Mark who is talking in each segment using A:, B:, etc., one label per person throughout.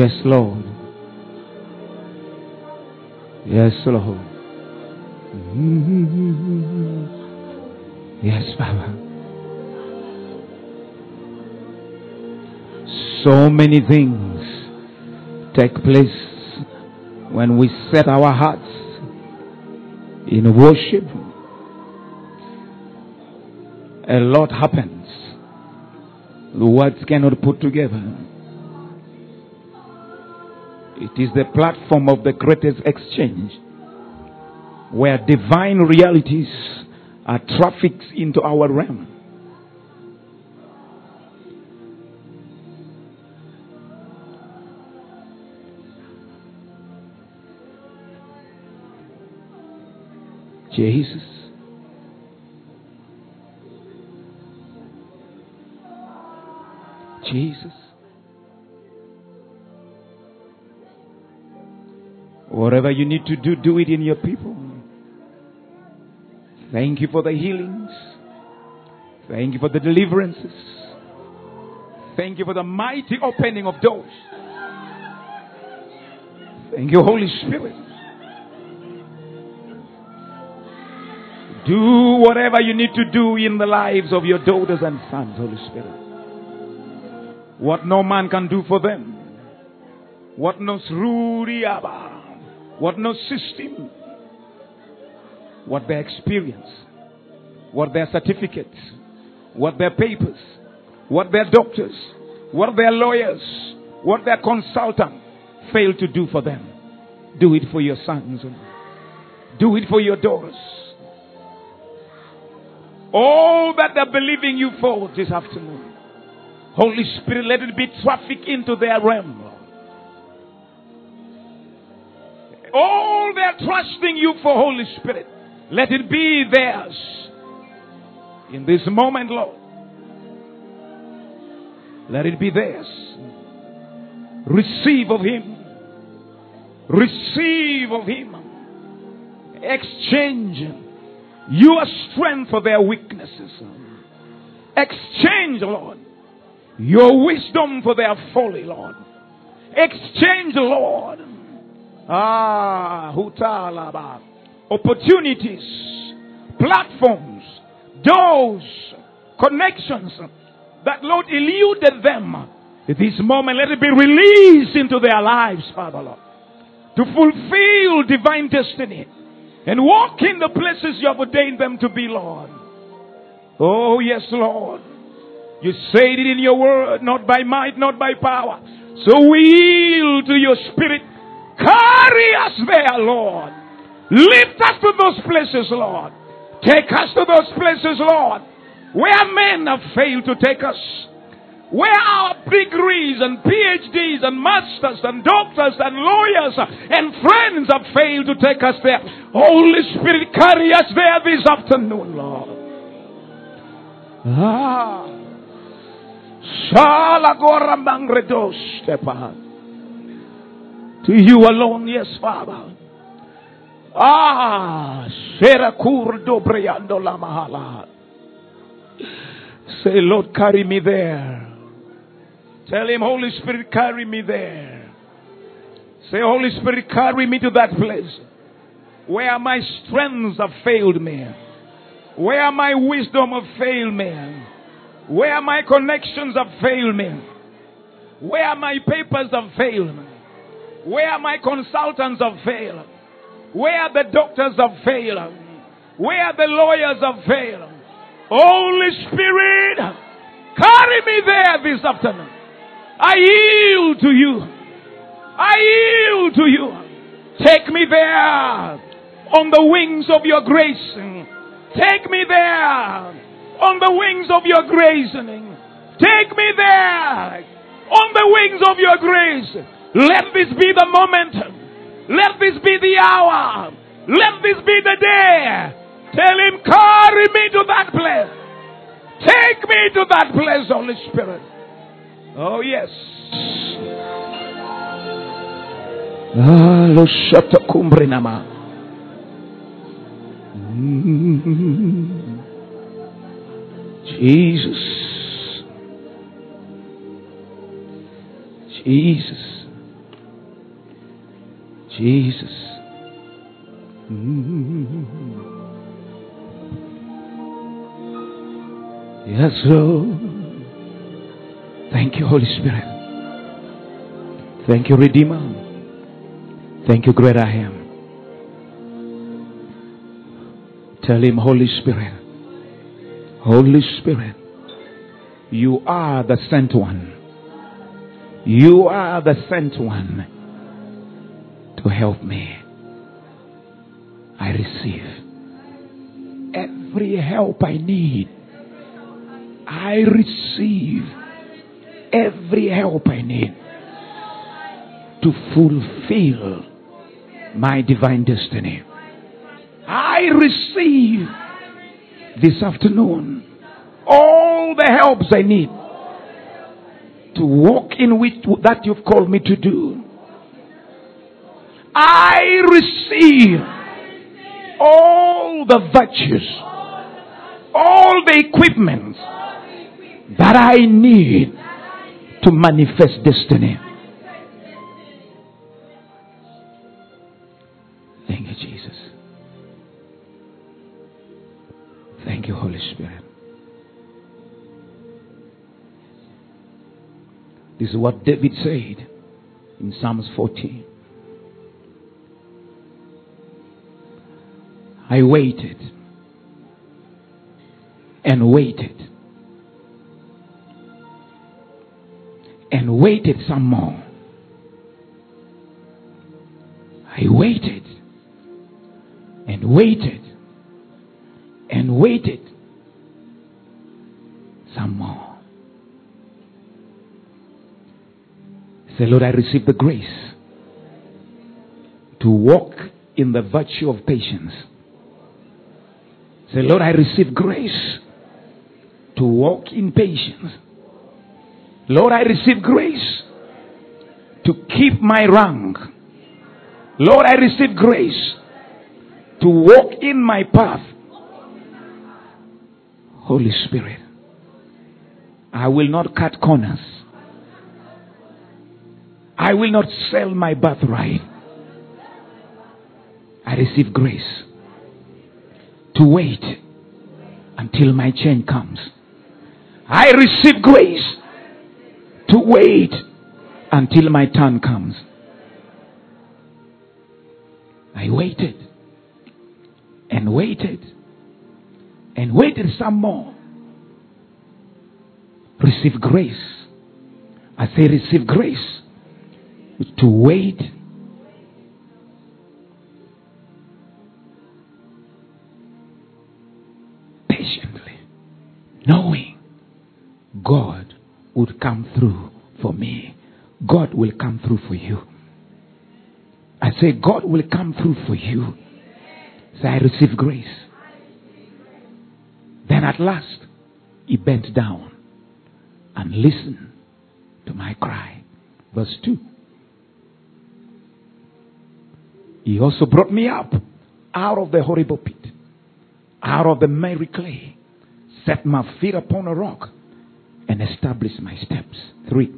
A: Yes, Lord. Yes, Lord. Mm. Yes, Baba. So many things take place when we set our hearts in worship. A lot happens. The words cannot put together. It is the platform of the greatest exchange where divine realities are trafficked into our realm. Jesus. Jesus. Whatever you need to do, do it in your people. Thank you for the healings. Thank you for the deliverances. Thank you for the mighty opening of doors. Thank you, Holy Spirit. Do whatever you need to do in the lives of your daughters and sons, Holy Spirit. What no man can do for them. What no sruriaba. What no system. What their experience. What their certificates. What their papers. What their doctors. What their lawyers. What their consultant failed to do for them. Do it for your sons. Do it for your daughters. All that they're believing you for this afternoon. Holy Spirit, let it be traffic into their realm. All they're trusting you for, Holy Spirit, let it be theirs. In this moment, Lord. Let it be theirs. Receive of Him. Receive of Him. Exchange your strength for their weaknesses. Exchange, Lord, your wisdom for their folly, Lord. Exchange, Lord. Ah, hutalaba. Opportunities, platforms, doors, connections that, Lord, eluded them. At this moment, let it be released into their lives, Father, Lord, to fulfill divine destiny and walk in the places you have ordained them to be, Lord. Oh, yes, Lord. You said it in your word, not by might, not by power. So we yield to your spirit. Carry us there, Lord. Lift us to those places, Lord. Take us to those places, Lord, where men have failed to take us. Where our degrees and PhDs and masters and doctors and lawyers and friends have failed to take us there. Holy Spirit, carry us there this afternoon, Lord. Ah. To you alone, yes, Father. Ah. Say, Lord, carry me there. Tell him, Holy Spirit, carry me there. Say, Holy Spirit, carry me to that place where my strengths have failed me, where my wisdom have failed me, where my connections have failed me, where my papers have failed me, where my consultants have failed, where the doctors have failed, where the lawyers have failed. Holy Spirit, carry me there this afternoon. I yield to you. I yield to you. Take me there on the wings of your grace. Take me there on the wings of your grace. Take me there on the wings of your grace. Let this be the moment. Let this be the hour. Let this be the day. Tell him, carry me to that place. Take me to that place, Holy Spirit. Oh, yes. Jesus. Jesus. Jesus. Mm. Yes, Lord. Thank you, Holy Spirit. Thank you, Redeemer. Thank you, great I am. Tell him, Holy Spirit, Holy Spirit, you are the sent one. You are the sent one to help me. I receive every help I need. I receive every help I need to fulfill my divine destiny. I receive this afternoon all the helps I need to walk in which that you've called me to do. Receive all the virtues, all the equipment that I need to manifest destiny. Thank you, Jesus. Thank you, Holy Spirit. This is what David said in Psalms 14. I waited and waited and waited some more. I waited and waited and waited some more. Say, Lord, I receive the grace to walk in the virtue of patience. Say, Lord, I receive grace to walk in patience. Lord, I receive grace to keep my rank. Lord, I receive grace to walk in my path. Holy Spirit, I will not cut corners. I will not sell my birthright. I receive grace to wait until my change comes. I receive grace to wait until my turn comes. I waited and waited and waited some more. Receive grace. I say, receive grace to wait. Knowing God would come through for me. God will come through for you. I say, God will come through for you. Say, I receive grace. Then at last, he bent down and listened to my cry. Verse 2. He also brought me up out of the horrible pit, out of the miry clay, set my feet upon a rock, and established my steps. 3.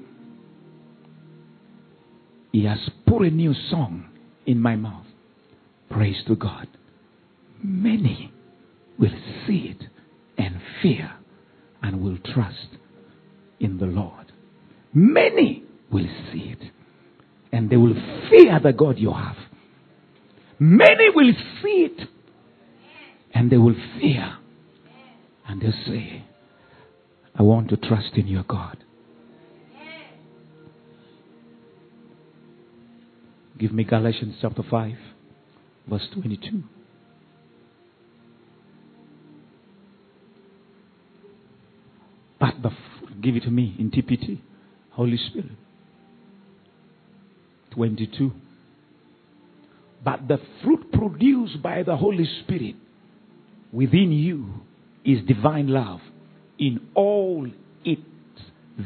A: He has put a new song in my mouth. Praise to God. Many will see it and fear and will trust in the Lord. Many will see it and they will fear the God you have. Many will see it and they will fear and they'll say, I want to trust in your God. Give me Galatians chapter 5, verse 22. But the give it to me in TPT. Holy Spirit. 22. But the fruit produced by the Holy Spirit within you is divine love in all its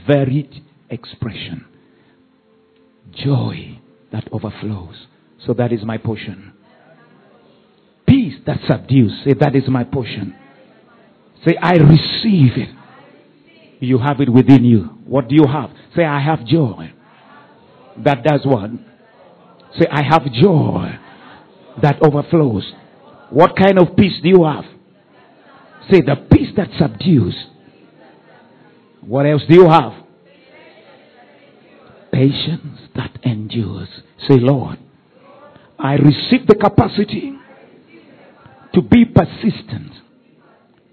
A: varied expression. Joy that overflows. So that is my portion. Peace that subdues. Say, that is my portion. Say, I receive it. You have it within you. What do you have? Say, I have joy. That does what? Say, I have joy that overflows. What kind of peace do you have? Say, the peace that subdues. What else do you have? Patience that endures. Say, Lord, I receive the capacity to be persistent,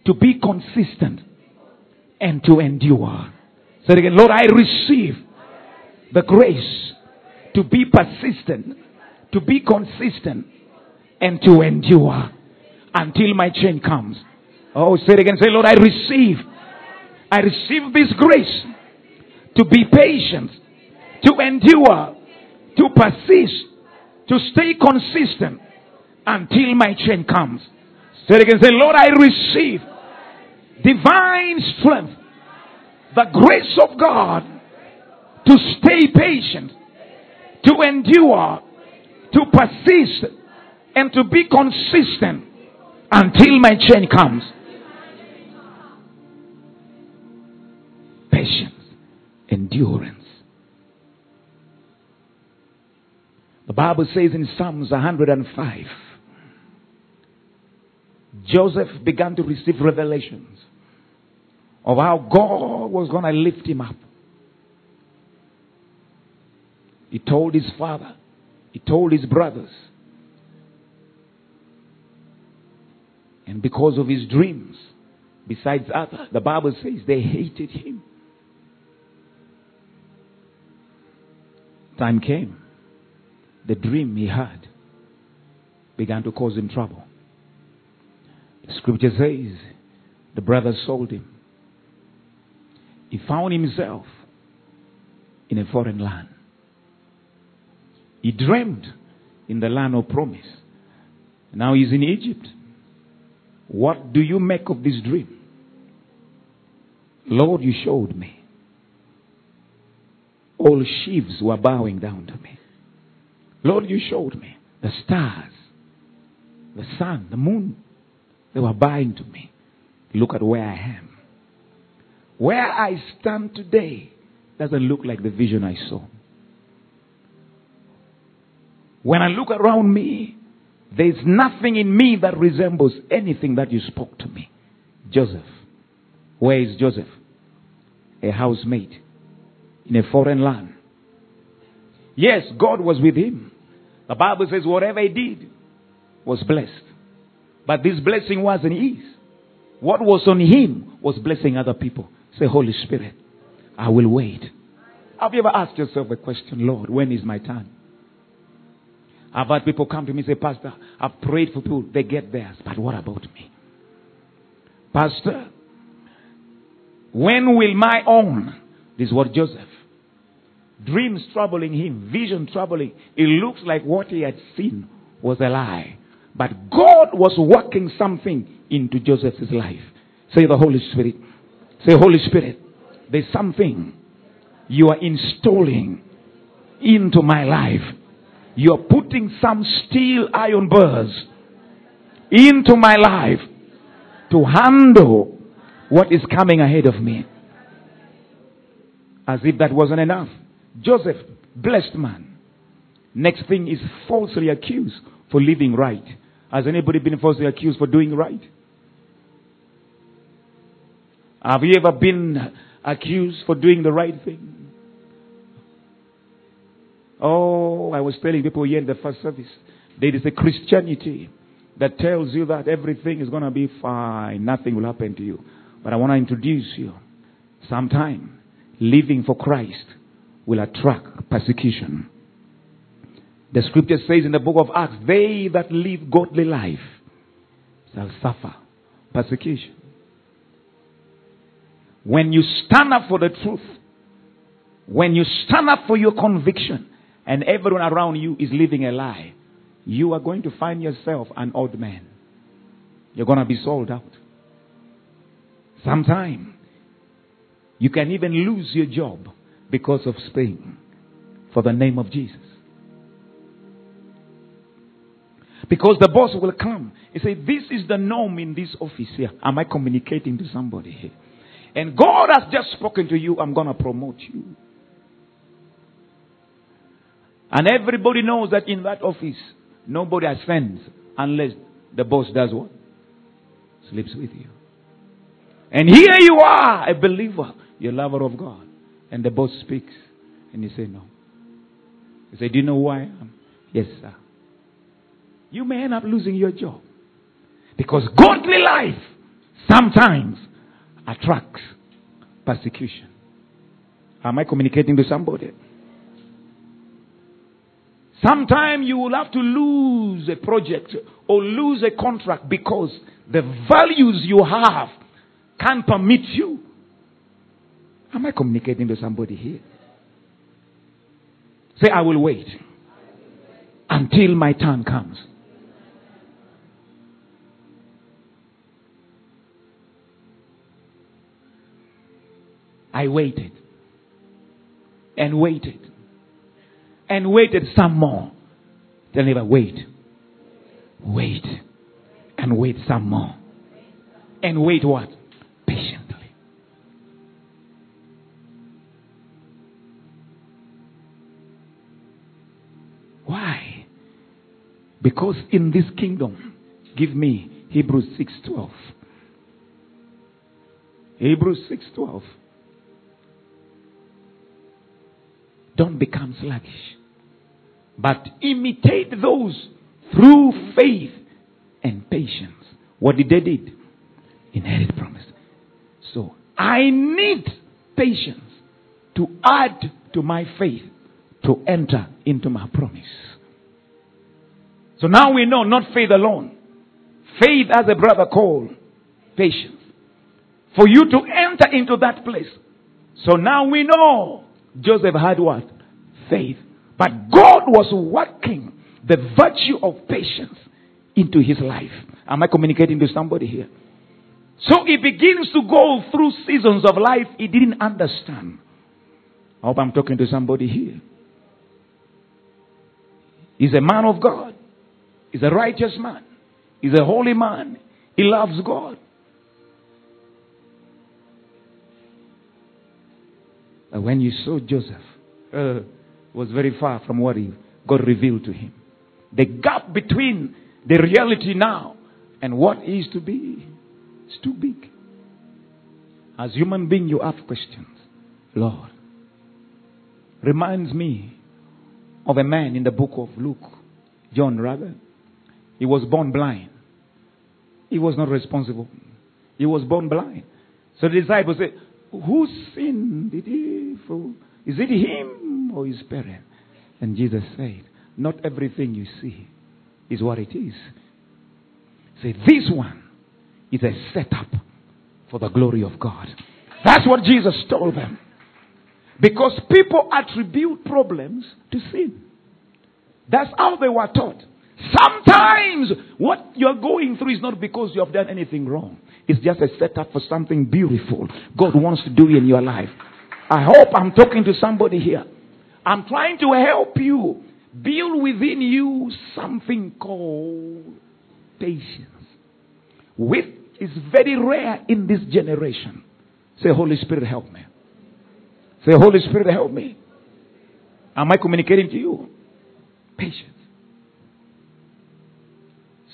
A: to be consistent, and to endure. Say again, Lord, I receive the grace to be persistent, to be consistent, and to endure until my change comes. Oh, say it again. Say, Lord, I receive. I receive this grace to be patient, to endure, to persist, to stay consistent until my change comes. Say it again. Say, Lord, I receive divine strength, the grace of God to stay patient, to endure, to persist, and to be consistent until my change comes. Endurance. The Bible says in Psalms 105 Joseph began to receive revelations of how God was going to lift him up. He told his father, he told his brothers. And because of his dreams, besides other, the Bible says they hated him. Time came. The dream he had began to cause him trouble. The scripture says the brothers sold him. He found himself in a foreign land. He dreamed in the land of promise. Now he's in Egypt. What do you make of this dream? Lord, you showed me. All sheaves were bowing down to me. Lord, you showed me the stars, the sun, the moon. They were bowing to me. Look at where I am. Where I stand today doesn't look like the vision I saw. When I look around me, there's nothing in me that resembles anything that you spoke to me. Joseph. Where is Joseph? A housemate in a foreign land. Yes, God was with him. The Bible says whatever he did was blessed. But this blessing wasn't his. What was on him was blessing other people. Say, Holy Spirit, I will wait. Have you ever asked yourself a question, Lord, when is my time? I've had people come to me and say, Pastor, I've prayed for people, they get theirs, but what about me? Pastor, when will my own? This is what Joseph. Dreams troubling him, vision troubling. It looks like what he had seen was a lie. But God was working something into Joseph's life. Say the Holy Spirit. Say, Holy Spirit, there's something you are installing into my life you're putting some steel iron bars into my life to handle what is coming ahead of me. As if that wasn't enough. Joseph, blessed man. Next thing is falsely accused for living right. Has anybody been falsely accused for doing right? Have you ever been accused for doing the right thing? Oh, I was telling people here in the first service, there is a Christianity that tells you that everything is going to be fine, nothing will happen to you. But I want to introduce you. Sometime, living for Christ will attract persecution. The scripture says in the book of Acts, they that live godly life shall suffer persecution. When you stand up for the truth, when you stand up for your conviction, and everyone around you is living a lie, you are going to find yourself an odd man. You're going to be sold out. Sometime, you can even lose your job because of staying for the name of Jesus. Because the boss will come and say, This is the norm in this office here. Am I communicating to somebody here? And God has just spoken to you, I'm going to promote you. And everybody knows that in that office, nobody has friends unless the boss does what? Sleeps with you. And here you are, a believer, you're a lover of God. And the boss speaks, and you say, No. You say, Do you know who I am? Yes, sir. You may end up losing your job. Because godly life sometimes attracts persecution. Am I communicating to somebody? Sometimes you will have to lose a project or lose a contract because the values you have can't permit you. Am I communicating to somebody here? Say, I will wait until my turn comes. I waited and waited and waited some more. Tell neighbor, wait. Wait. And wait some more. And wait what? Because in this kingdom, give me Hebrews 6:12. Hebrews 6:12. Don't become sluggish. But imitate those through faith and patience. What did they did? Inherit promise. So I need patience to add to my faith to enter into my promise. So now we know not faith alone. Faith as a brother called patience. For you to enter into that place. So now we know Joseph had what? Faith. But God was working the virtue of patience into his life. Am I communicating to somebody here? So he begins to go through seasons of life he didn't understand. I hope I'm talking to somebody here. He's a man of God. He's a righteous man. He's a holy man. He loves God. But when you saw Joseph, uh, was very far from what he, God revealed to him. The gap between the reality now and what is to be is too big. As human being, you ask questions. Lord, reminds me of a man in the book of Luke, John rather. He was born blind. He was not responsible. He was born blind. So the disciples said, Whose sin did he for? Is it him or his parent? And Jesus said, Not everything you see is what it is. Say, this one is a setup for the glory of God. That's what Jesus told them. Because people attribute problems to sin. That's how they were taught. Sometimes what you're going through is not because you have done anything wrong. It's just a setup for something beautiful God wants to do in your life. I hope I'm talking to somebody here. I'm trying to help you build within you something called patience, which is very rare in this generation. Say, Holy Spirit, help me. Say, Holy Spirit, help me. Am I communicating to you? Patience.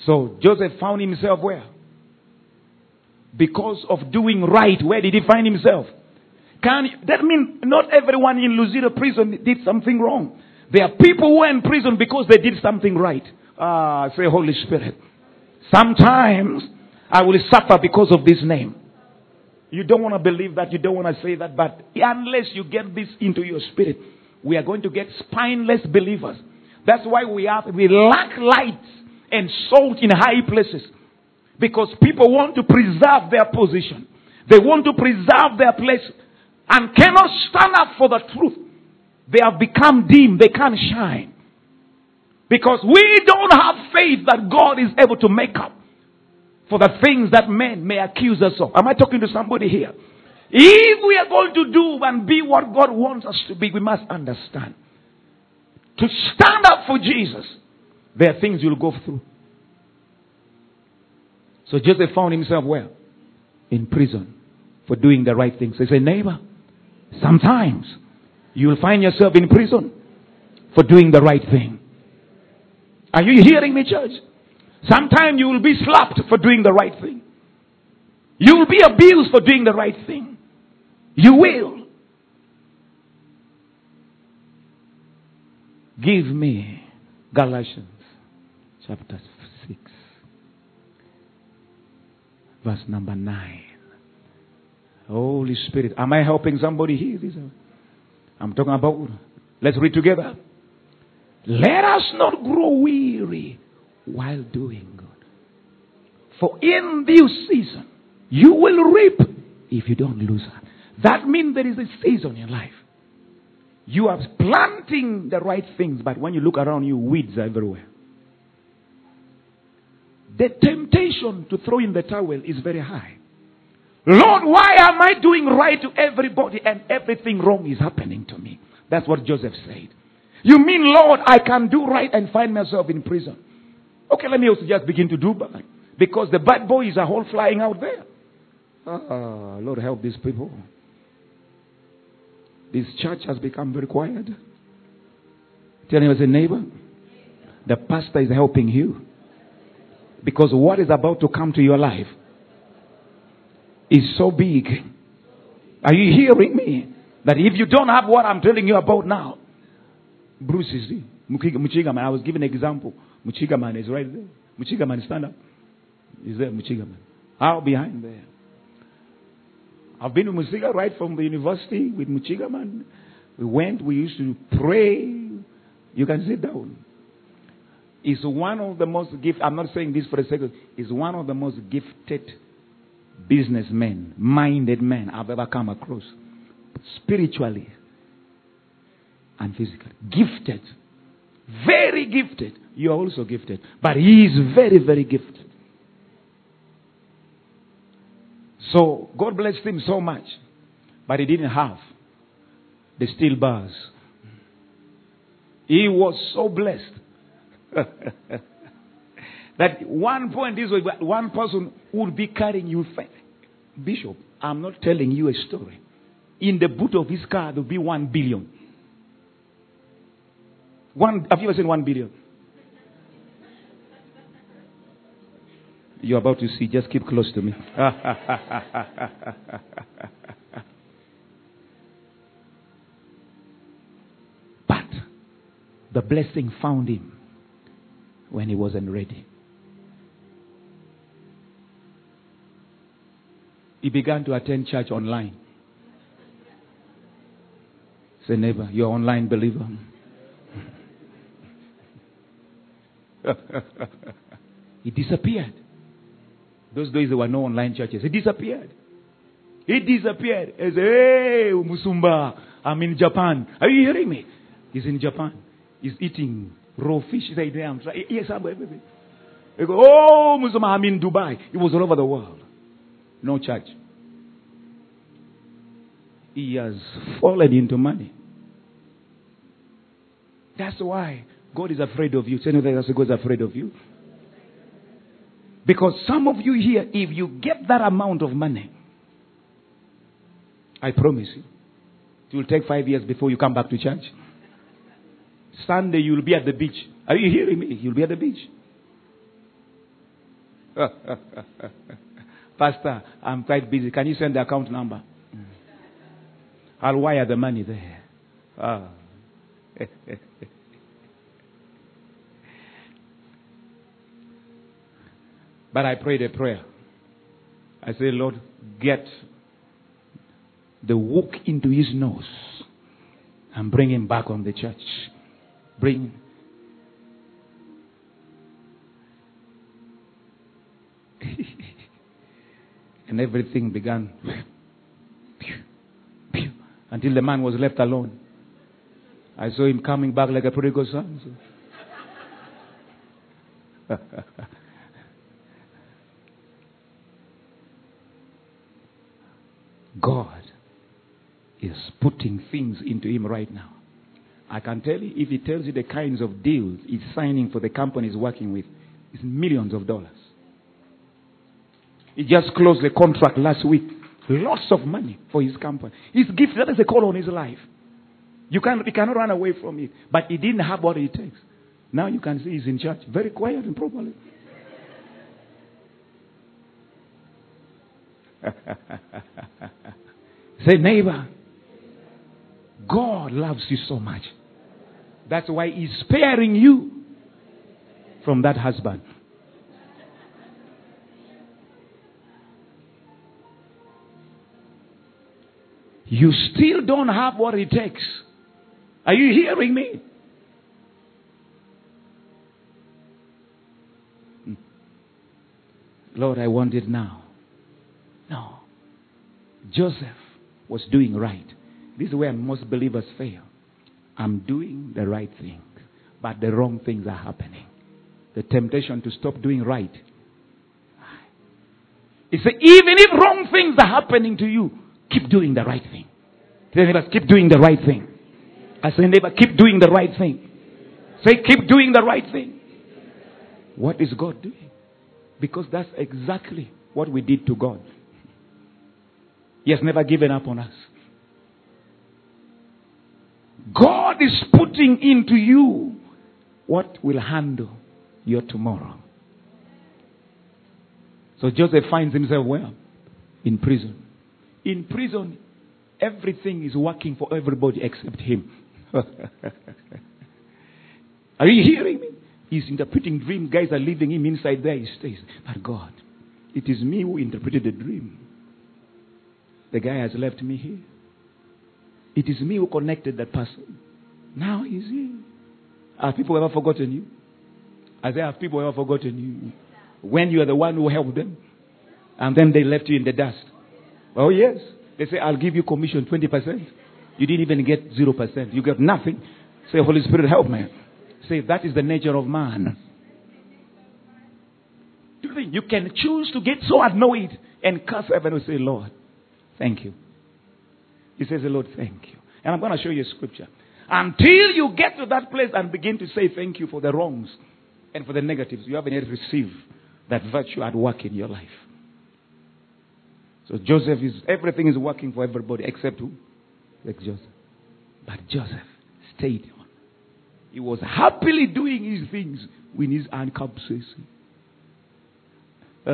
A: So Joseph found himself where? Because of doing right. Where did he find himself? Can that mean not everyone in Luzira prison did something wrong? There are people who are in prison because they did something right. Ah, say Holy Spirit. Sometimes I will suffer because of this name. You don't want to believe that, you don't want to say that, but unless you get this into your spirit, we are going to get spineless believers. That's why we have we lack light and salt in high places. Because people want to preserve their position. They want to preserve their place and cannot stand up for the truth. They have become dim. They can't shine. Because we don't have faith that God is able to make up for the things that men may accuse us of. Am I talking to somebody here? If we are going to do and be what God wants us to be, we must understand. To stand up for Jesus, there are things you'll go through. So Joseph found himself where? In prison for doing the right thing. So he said, neighbor, sometimes you'll find yourself in prison for doing the right thing. Are you hearing me, church? Sometimes you will be slapped for doing the right thing. You will be abused for doing the right thing. You will. Give me Galatians chapter 6, verse number 9. Holy Spirit. Am I helping somebody here? I'm talking about, let's read together. Let us not grow weary while doing good. For in this season, you will reap if you don't lose heart. That means there is a season in life. You are planting the right things, but when you look around you, weeds are everywhere. The temptation to throw in the towel is very high. Lord, why am I doing right to everybody and everything wrong is happening to me? That's what Joseph said. You mean, Lord, I can do right and find myself in prison? Okay, let me also just begin to do bad. Because the bad boys are all flying out there. Ah, Lord, help these people. This church has become very quiet. Tell him as a neighbor, the pastor is helping you. Because what is about to come to your life is so big. Are you hearing me? That if you don't have what I'm telling you about now, Bruce is Muchigaman. I was giving an example. Muchigaman is right there. Muchigaman, stand up. Is there Muchigaman? Out behind there. I've been to Musiga right from the university with Muchigaman. We went, we used to pray. You can sit down. Is one of the most gifted, I'm not saying this for a second, is one of the most gifted businessmen, minded men I've ever come across. Spiritually and physically. Gifted. Very gifted. You are also gifted. But he is very, very gifted. So God blessed him so much. But he didn't have the steel bars. He was so blessed that one point is one person would be carrying you. Bishop, I'm not telling you a story. In the boot of his car, there will be one billion. One, have you ever seen one billion? You're about to see. Just keep close to me. but the blessing found him when he wasn't ready. He began to attend church online. Say, neighbor, you're online believer. he disappeared. Those days there were no online churches. He disappeared. He disappeared. He said, Hey, Musumba, I'm in Japan. Are you hearing me? He's in Japan. He's eating raw fish. He said, I'm. Yes, I'm everything. He go, Oh, Musumba, I'm in Dubai. It was all over the world. No church. He has fallen into money. That's why God is afraid of you. Say no, that's God is afraid of you. Because some of you here, if you get that amount of money, I promise you, it will take five years before you come back to church. Sunday, you'll be at the beach. Are you hearing me? You'll be at the beach. Pastor, I'm quite busy. Can you send the account number? I'll wire the money there. Ah. but I prayed a prayer. I said, Lord, get the hook into his nose and bring him back on the church. Bring and everything began until the man was left alone. I saw him coming back like a prodigal son. God is putting things into him right now. I can tell you, if he tells you the kinds of deals he's signing for the company he's working with, it's millions of dollars. He just closed the contract last week. Lots of money for his company. His gift, that is a call on his life. You, can, you cannot run away from it. But he didn't have what it takes. Now you can see he's in church. Very quiet and properly. Say, neighbor, God loves you so much. That's why He's sparing you from that husband. You still don't have what it takes. Are you hearing me? Hmm. Lord, I want it now. No. Joseph was doing right. This is where most believers fail. I'm doing the right thing, but the wrong things are happening. The temptation to stop doing right. It's a, even if wrong things are happening to you, keep doing the right thing. Neighbors, keep doing the right thing. I say, neighbor, keep doing the right thing. Say, keep doing the right thing. What is God doing? Because that's exactly what we did to God. He has never given up on us. God is putting into you what will handle your tomorrow. So Joseph finds himself where? In prison. In prison, everything is working for everybody except him. are you hearing me? He's interpreting dream. Guys are leaving him inside there. He stays. But God, it is me who interpreted the dream. The guy has left me here. It is me who connected that person. Now he's here. Have people ever forgotten you? I say, have people ever forgotten you? When you are the one who helped them. And then they left you in the dust. Oh, yes. They say, I'll give you commission 20%. You didn't even get 0%. You got nothing. Say, Holy Spirit, help me. Say, that is the nature of man. You can choose to get so annoyed and curse heaven and say, Lord, Thank you. He says, Lord, thank you. And I'm going to show you a scripture. Until you get to that place and begin to say thank you for the wrongs and for the negatives, you haven't yet received that virtue at work in your life. So Joseph is, everything is working for everybody except who? Like Joseph. But Joseph stayed on. He was happily doing his things with his handcuffs.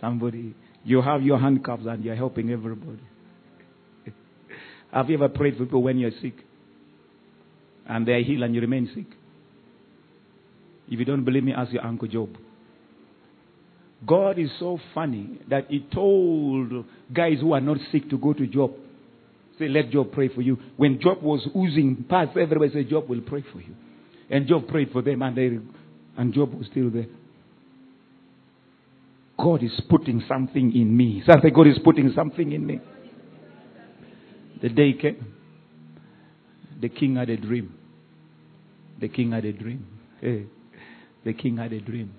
A: Somebody you have your handcuffs and you're helping everybody. Have you ever prayed for people when you're sick? And they're healed and you remain sick? If you don't believe me, ask your Uncle Job. God is so funny that He told guys who are not sick to go to Job. Say, let Job pray for you. When Job was oozing past, everybody said, Job will pray for you. And Job prayed for them, and, they, and Job was still there. God is putting something in me. Something God is putting something in me. The day came. The king had a dream. The king had a dream. Hey. The king had a dream.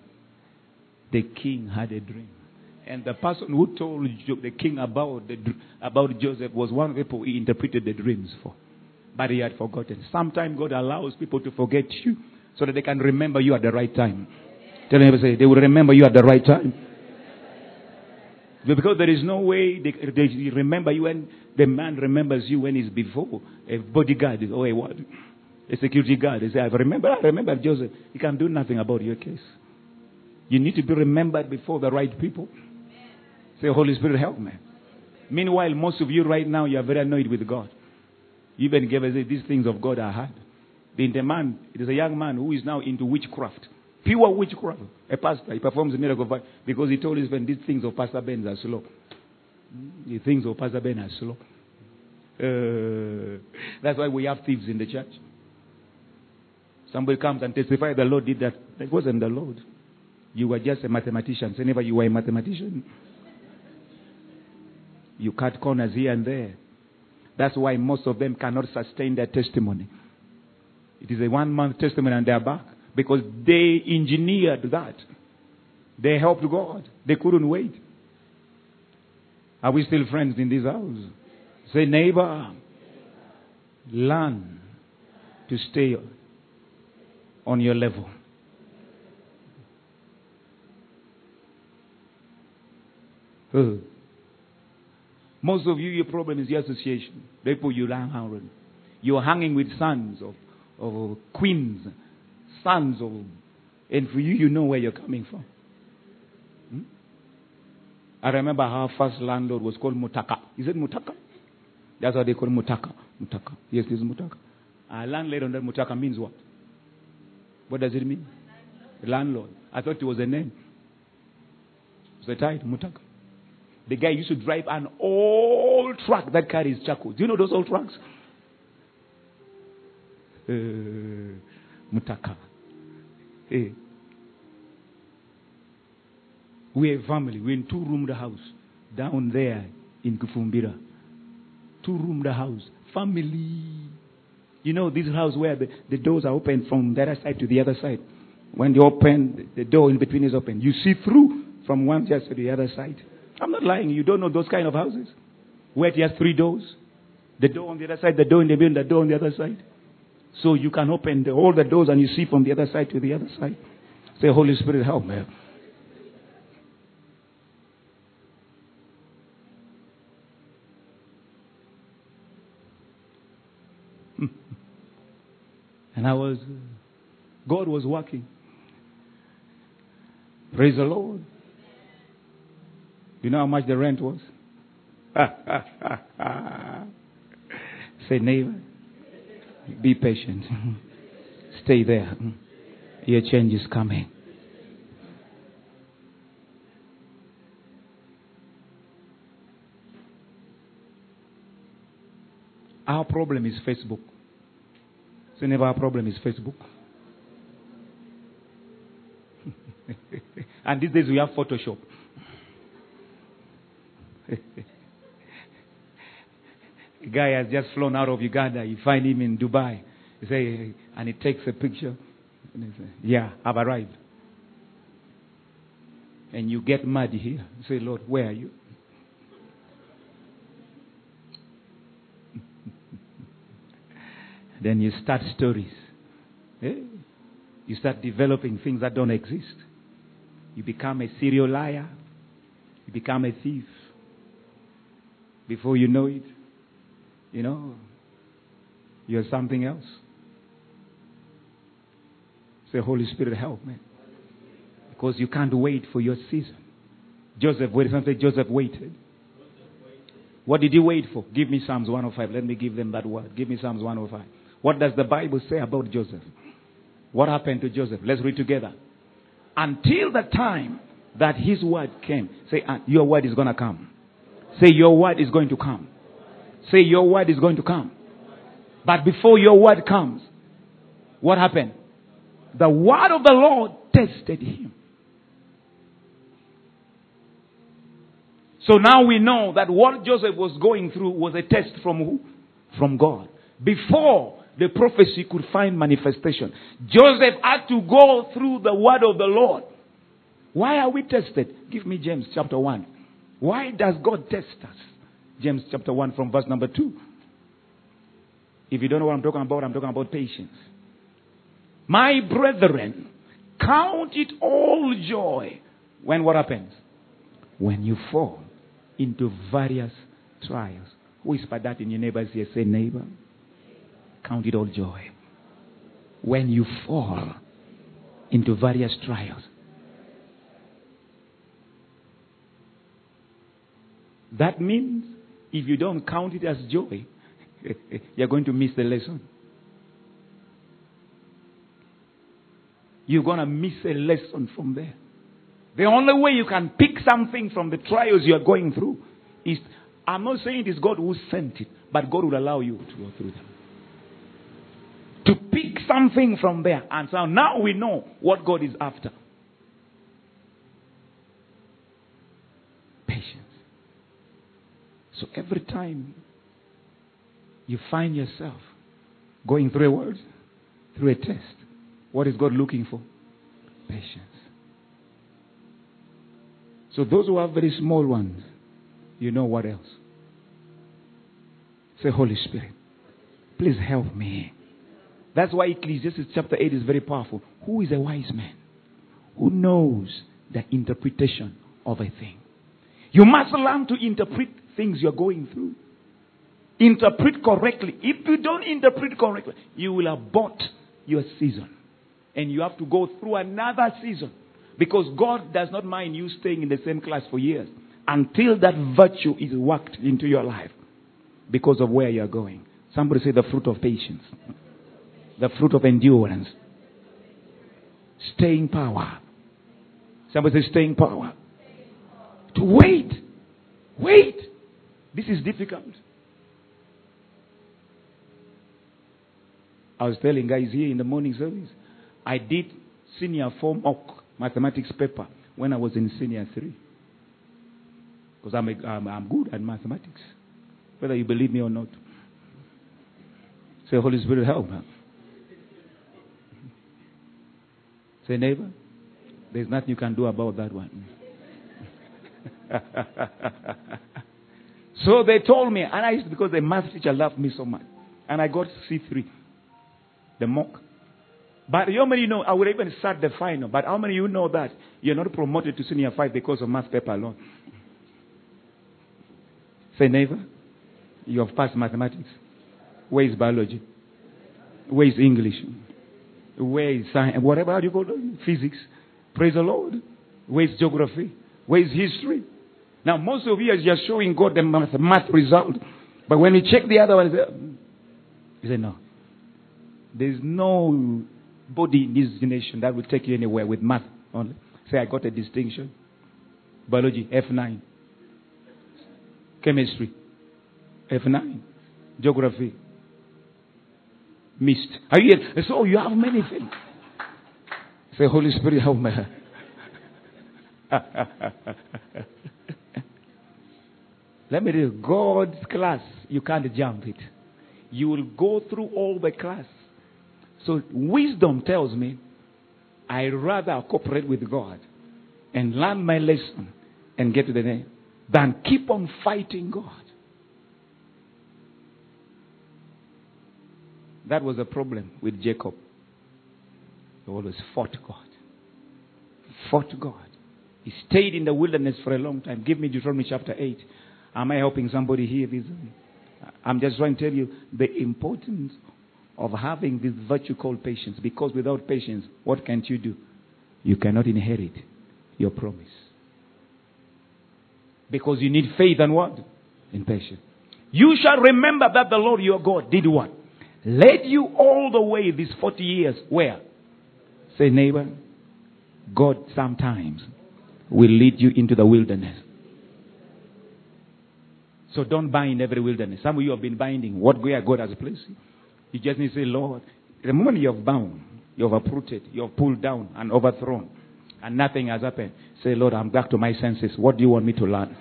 A: The king had a dream. And the person who told the king about, the, about Joseph was one of the people he interpreted the dreams for. But he had forgotten. Sometimes God allows people to forget you so that they can remember you at the right time. Tell them, say, they will remember you at the right time. Because there is no way they, they remember you when the man remembers you when he's before a bodyguard or a what? A security guard. They say, I remember, I remember Joseph. He can do nothing about your case. You need to be remembered before the right people. Say, Holy Spirit, help me. Meanwhile, most of you right now, you are very annoyed with God. You even gave us these things of God are hard. The man, it is a young man who is now into witchcraft. Pure witchcraft. A pastor, he performs a miracle because he told his friend, these things of Pastor Ben are slow. The things of Pastor Ben are slow. Uh, that's why we have thieves in the church. Somebody comes and testifies the Lord did that. That wasn't the Lord. You were just a mathematician. Say never you were a mathematician. You cut corners here and there. That's why most of them cannot sustain their testimony. It is a one month testimony and they're back because they engineered that. They helped God. They couldn't wait. Are we still friends in this house? Say, neighbor, learn to stay on your level. Uh, most of you, your problem is your association. Therefore, you around. You're hanging with sons of, of queens, sons of, and for you, you know where you're coming from. Hmm? I remember our first landlord was called Mutaka. Is it Mutaka? That's what they call Mutaka. Mutaka. Yes, this is Mutaka. Our landlord under Mutaka means what? What does it mean? Landlord. I thought it was a name. It's a title, Mutaka. The guy used to drive an old truck that carries charcoal. Do you know those old trucks? Uh, Mutaka. Eh. Hey. We're a family. We're in two roomed house down there in Kifumbira. Two roomed house. Family. You know, this house where the, the doors are open from the other side to the other side. When you open, the door in between is open. You see through from one side to the other side. I'm not lying. You don't know those kind of houses where it has three doors. The door on the other side, the door in the middle, the door on the other side. So you can open the, all the doors and you see from the other side to the other side. Say, Holy Spirit, help me. and I was, God was working. Praise the Lord. You know how much the rent was? Say, neighbor, be patient. Stay there. Your change is coming. Our problem is Facebook. So never our problem is Facebook. and these days we have Photoshop. a guy has just flown out of Uganda. You find him in Dubai. You say, and he takes a picture. And he says, Yeah, I've arrived. And you get mad here. You say, Lord, where are you? then you start stories. Eh? You start developing things that don't exist. You become a serial liar. You become a thief. Before you know it, you know, you're something else. Say, Holy Spirit, help me. Because you can't wait for your season. Joseph waited. Something Joseph waited. What did he wait for? Give me Psalms 105. Let me give them that word. Give me Psalms 105. What does the Bible say about Joseph? What happened to Joseph? Let's read together. Until the time that his word came. Say, uh, your word is going to come. Say, your word is going to come. Say, your word is going to come. But before your word comes, what happened? The word of the Lord tested him. So now we know that what Joseph was going through was a test from who? From God. Before the prophecy could find manifestation, Joseph had to go through the word of the Lord. Why are we tested? Give me James chapter 1. Why does God test us? James chapter 1 from verse number 2. If you don't know what I'm talking about, I'm talking about patience. My brethren, count it all joy when what happens? When you fall into various trials. Whisper that in your neighbor's ear. Say, neighbor, count it all joy. When you fall into various trials. That means if you don't count it as joy, you're going to miss the lesson. You're going to miss a lesson from there. The only way you can pick something from the trials you are going through is I'm not saying it is God who sent it, but God will allow you to go through them. To pick something from there. And so now we know what God is after. Patience. So every time you find yourself going through a word, through a test, what is God looking for? Patience. So those who have very small ones, you know what else? Say, Holy Spirit, please help me. That's why Ecclesiastes chapter 8 is very powerful. Who is a wise man? Who knows the interpretation of a thing. You must learn to interpret things you're going through. Interpret correctly. If you don't interpret correctly, you will abort your season. And you have to go through another season. Because God does not mind you staying in the same class for years until that virtue is worked into your life because of where you're going. Somebody say the fruit of patience, the fruit of endurance, staying power. Somebody say staying power. To wait. Wait. This is difficult. I was telling guys here in the morning service, I did senior form of mathematics paper when I was in senior three. Because I'm, I'm, I'm good at mathematics, whether you believe me or not. Say, Holy Spirit, help. Say, neighbor, there's nothing you can do about that one. so they told me, and I used because the math teacher loved me so much. And I got C3, the mock. But how many know, I would even start the final, but how many you know that you're not promoted to senior five because of math paper alone? Say, neighbor, you have passed mathematics. Where is biology? Where is English? Where is science? Whatever you call it? Physics. Praise the Lord. Where is geography? Where is history? Now, most of you are just showing God the math, math result. But when you check the other one, you say, ah. no. There's no body in this nation that will take you anywhere with math only. Say, I got a distinction. Biology, F9. Chemistry, F9. Geography, missed. Are you here? So you have many things. Say, Holy Spirit, help me. Let me tell you, God's class, you can't jump it. You will go through all the class. So wisdom tells me I rather cooperate with God and learn my lesson and get to the name than keep on fighting God. That was a problem with Jacob. He always fought God. Fought God. He stayed in the wilderness for a long time. Give me Deuteronomy chapter 8. Am I helping somebody here? I'm just trying to tell you the importance of having this virtue called patience. Because without patience, what can't you do? You cannot inherit your promise. Because you need faith and what? In patience. You shall remember that the Lord your God did what? Led you all the way these 40 years. Where? Say, neighbor, God sometimes will lead you into the wilderness. So don't bind every wilderness. Some of you have been binding what where God has placed you. You just need to say, Lord, the moment you have bound, you have uprooted, you have pulled down and overthrown, and nothing has happened. Say, Lord, I'm back to my senses. What do you want me to learn?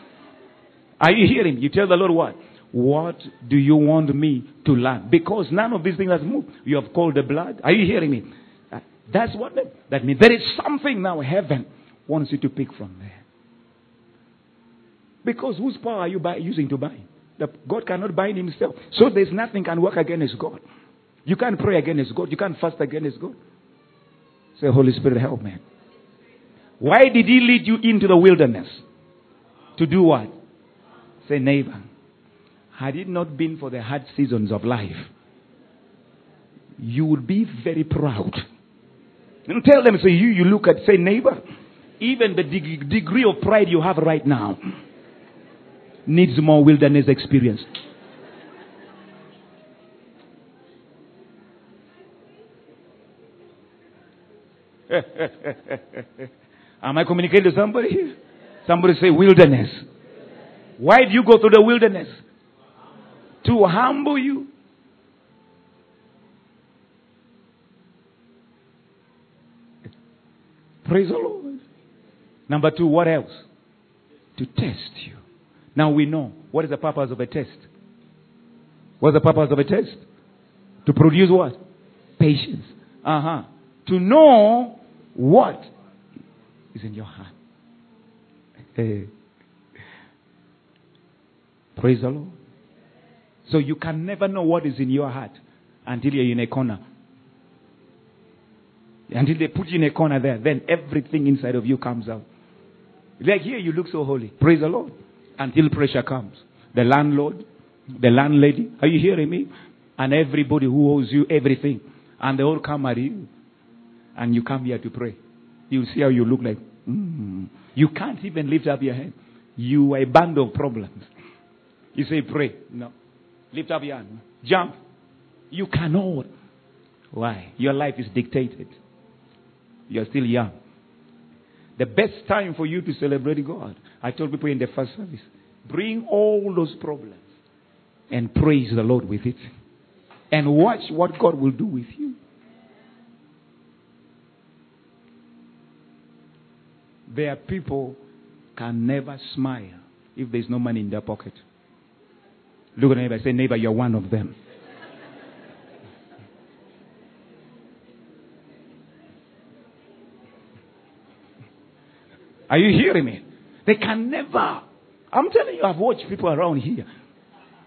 A: Are you hearing? You tell the Lord what? What do you want me to learn? Because none of these things has moved. You have called the blood. Are you hearing me? That's what that means. There is something now heaven wants you to pick from there. Because whose power are you by, using to bind? The, God cannot bind himself. So there's nothing can work against God. You can't pray against God. You can't fast against God. Say, Holy Spirit, help me. Why did he lead you into the wilderness? To do what? Say, neighbor, had it not been for the hard seasons of life, you would be very proud. And tell them, say, you, you look at, say, neighbor, even the deg- degree of pride you have right now needs more wilderness experience. Am I communicating to somebody? Somebody say wilderness. Why do you go through the wilderness? To humble you. Praise the Lord. Number two, what else? To test you Now we know what is the purpose of a test. What's the purpose of a test? To produce what? Patience. Uh huh. To know what is in your heart. Hey. Praise the Lord. So you can never know what is in your heart until you're in a corner. Until they put you in a corner there, then everything inside of you comes out. Like here, you look so holy. Praise the Lord. Until pressure comes. The landlord, the landlady, are you hearing me? And everybody who owes you everything. And they all come at you. And you come here to pray. You see how you look like. Mm. You can't even lift up your hand. You are a band of problems. You say, pray. No. Lift up your hand. Jump. You cannot. Why? Your life is dictated. You're still young. The best time for you to celebrate God, I told people in the first service, bring all those problems and praise the Lord with it. And watch what God will do with you. There are people can never smile if there's no money in their pocket. Look at neighbor, say, neighbor, you're one of them. Are you hearing me? They can never. I'm telling you, I've watched people around here.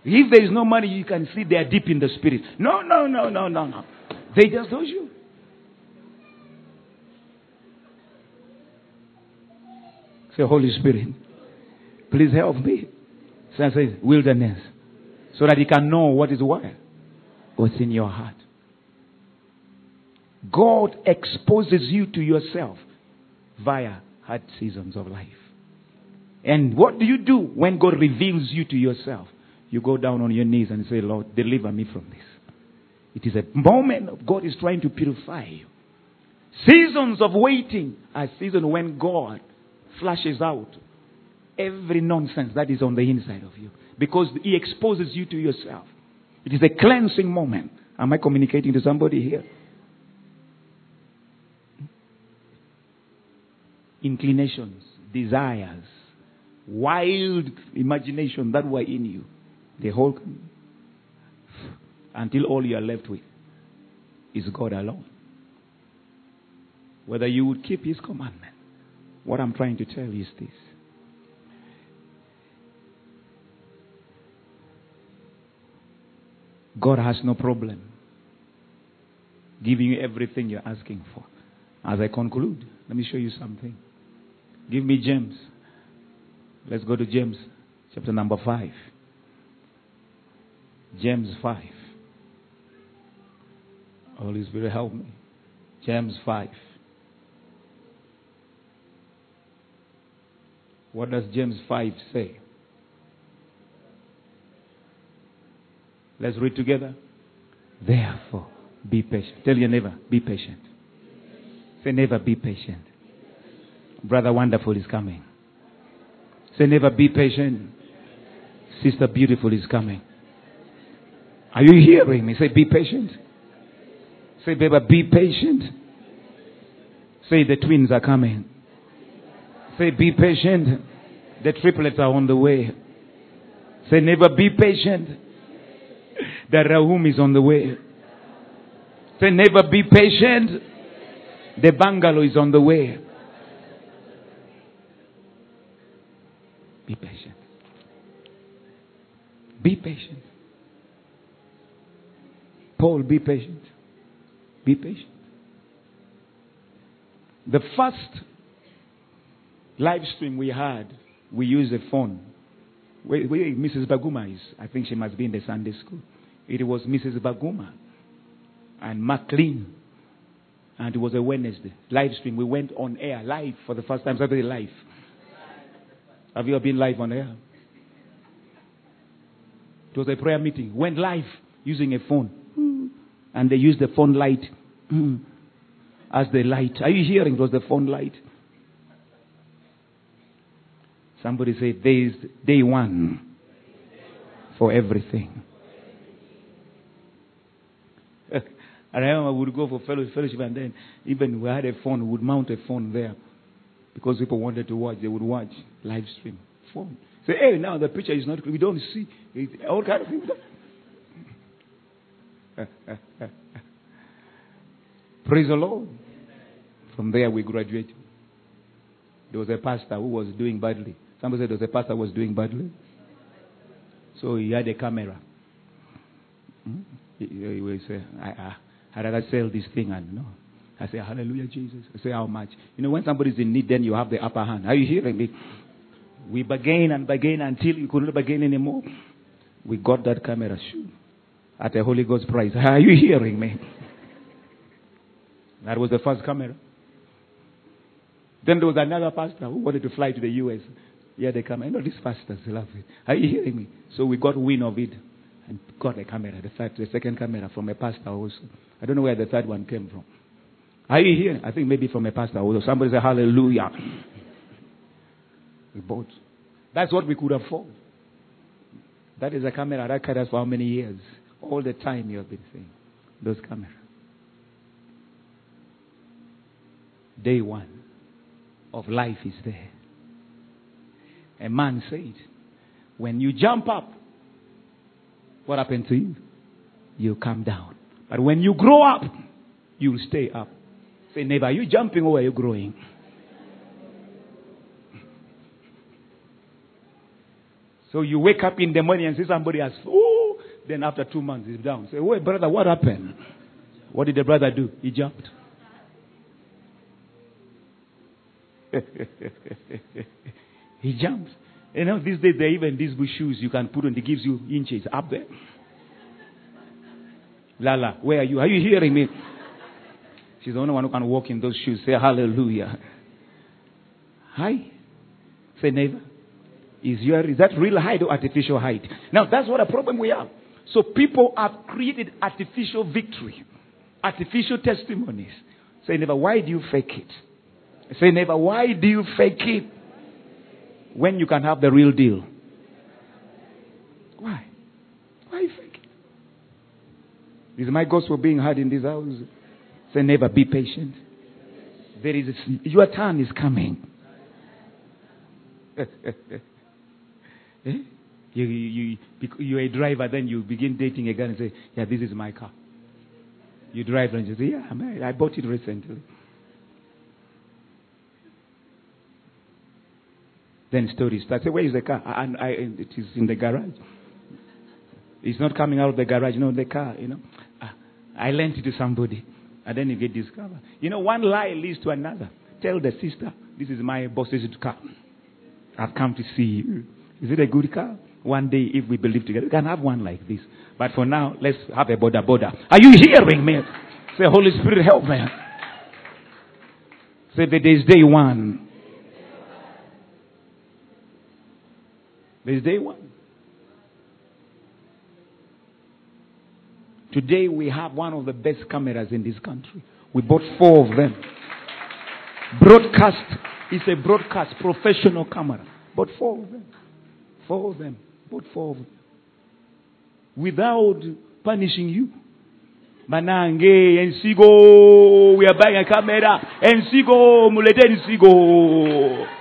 A: If there is no money, you can see they are deep in the spirit. No, no, no, no, no, no. They just told you. Say, Holy Spirit, please help me. So I say, wilderness. So that you can know what is what? What's in your heart. God exposes you to yourself via hard seasons of life. And what do you do when God reveals you to yourself? You go down on your knees and say, Lord, deliver me from this. It is a moment of God is trying to purify you. Seasons of waiting are seasons when God flashes out every nonsense that is on the inside of you because He exposes you to yourself. It is a cleansing moment. Am I communicating to somebody here? inclinations, desires, wild imagination that were in you. The whole until all you are left with is God alone. Whether you would keep his commandment. What I'm trying to tell you is this. God has no problem giving you everything you're asking for. As I conclude, let me show you something. Give me James. Let's go to James chapter number 5. James 5. Holy Spirit, help me. James 5. What does James 5 say? Let's read together. Therefore, be patient. Tell your neighbor, be patient. Say, never be patient. Brother Wonderful is coming. Say, never be patient. Sister Beautiful is coming. Are you hearing me? Say, be patient. Say, baby, be patient. Say, the twins are coming. Say, be patient. The triplets are on the way. Say, never be patient. The Rahum is on the way. Say, never be patient. The bungalow is on the way. Be patient. Be patient. Paul, be patient. Be patient. The first live stream we had, we used a phone. Where, where Mrs. Baguma is, I think she must be in the Sunday school. It was Mrs. Baguma and McLean. And it was a Wednesday live stream. We went on air live for the first time. Somebody live. Have you ever been live on air? It was a prayer meeting. Went live using a phone. Hmm. And they used the phone light hmm. as the light. Are you hearing? It was the phone light. Somebody said, There is day one for everything. and I remember we would go for fellowship, and then even we had a phone, we would mount a phone there because people wanted to watch. They would watch live stream. Phone. Say, hey, now the picture is not, clear. we don't see it, all kind of things. Praise the Lord. From there we graduated. There was a pastor who was doing badly. Somebody said there was a pastor who was doing badly. So he had a camera. Hmm? He, he will say, I, I, I'd rather sell this thing and no. I say, Hallelujah, Jesus. I say, How much? You know, when somebody's in need, then you have the upper hand. Are you hearing me? We bargain and bargain until you couldn't bargain anymore. We got that camera shoe at a Holy Ghost price. Are you hearing me? That was the first camera. Then there was another pastor who wanted to fly to the US. Yeah, they come. I know these pastors love it. Are you hearing me? So we got wind of it and got a camera, the third, the second camera from a pastor also. I don't know where the third one came from. Are you here? I think maybe from a pastor or Somebody say hallelujah. We bought. That's what we could afford. That is a camera that carried us for how many years? All the time you have been saying. Those cameras. Day one of life is there. A man said, when you jump up, what happened to you? You come down. But when you grow up, you'll stay up. Say, neighbor, are you jumping or are you growing? So you wake up in the morning and see somebody has, oh, then after two months he's down. Say, wait, brother, what happened? What did the brother do? He jumped. he jumps. You know, these days, there even these shoes you can put on, it gives you inches up there. Lala, where are you? Are you hearing me? She's the only one who can walk in those shoes. Say hallelujah. Hi. Say neighbor. Is your is that real height or artificial height? Now that's what a problem we have. So people have created artificial victory, artificial testimonies. Say neighbor, why do you fake it? Say neighbor, why do you fake it? When you can have the real deal. Why? Why fake it? Is my gospel being heard in this house? Say, never be patient. There is a, your turn is coming. eh? you, you, you, you're a driver, then you begin dating a girl and say, Yeah, this is my car. You drive and you say, Yeah, I bought it recently. Then story starts. Say, Where is the car? And I, it is in the garage. It's not coming out of the garage, no, the car, you know. I lent it to somebody. And then you get discovered. You know, one lie leads to another. Tell the sister, this is my boss's car. I've come to see you. Is it a good car? One day, if we believe together, we can have one like this. But for now, let's have a border border. Are you hearing me? Say, Holy Spirit, help me. Say, that there's day one. There's day one. Today we have one of the best cameras in this country. We bought four of them. Broadcast is a broadcast professional camera. Bought four of them. Four of them. Bought four of them. Without punishing you. Manange, Ensigo, we are buying a camera. Ensigo, mulete Ensigo.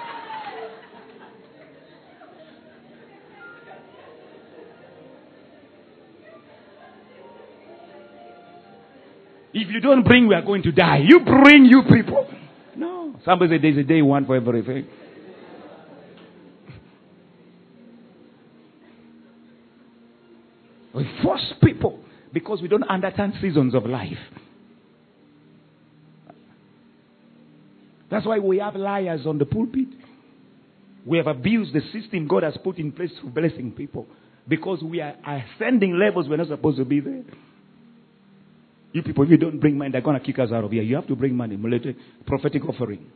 A: If you don't bring, we are going to die. You bring, you people. No. Somebody said there's a day one for everything. We force people because we don't understand seasons of life. That's why we have liars on the pulpit. We have abused the system God has put in place for blessing people because we are ascending levels we're not supposed to be there. You people, if you don't bring money, they're going to kick us out of here. You have to bring money. Military, prophetic offering.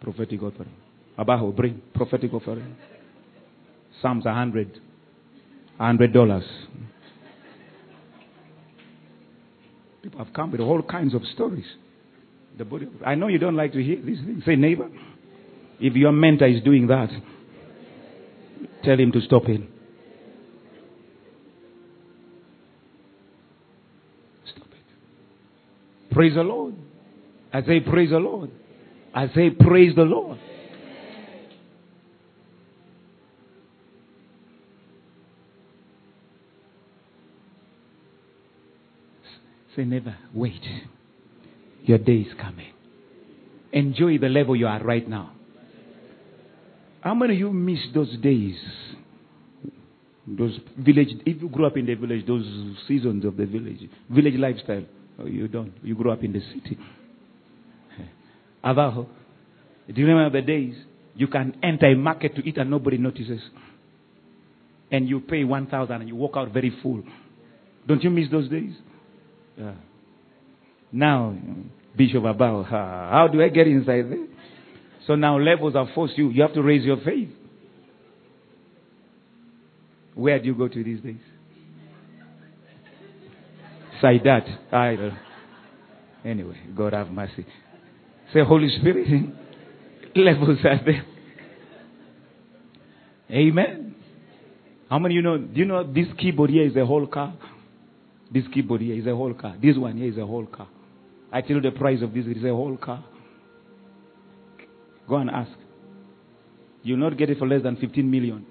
A: Prophetic offering. Abajo, bring prophetic offering. Psalms 100. $100. People have come with all kinds of stories. The body, I know you don't like to hear these things. Say, neighbor, if your mentor is doing that, tell him to stop it. Praise the Lord. I say, Praise the Lord. I say, Praise the Lord. Say, Never wait. Your day is coming. Enjoy the level you are right now. How many of you miss those days? Those village, if you grew up in the village, those seasons of the village, village lifestyle. Oh, you don't. You grew up in the city. Abajo. Do you remember the days you can enter a market to eat and nobody notices? And you pay 1,000 and you walk out very full. Don't you miss those days? Yeah. Now, Bishop Abao, how do I get inside there? So now levels are forced you. You have to raise your faith. Where do you go to these days? That. I don't. Anyway, God have mercy. Say, Holy Spirit, levels are there. Amen. How many you know? Do you know this keyboard here is a whole car? This keyboard here is a whole car. This one here is a whole car. I tell you the price of this, it is a whole car. Go and ask. You'll not get it for less than 15 million.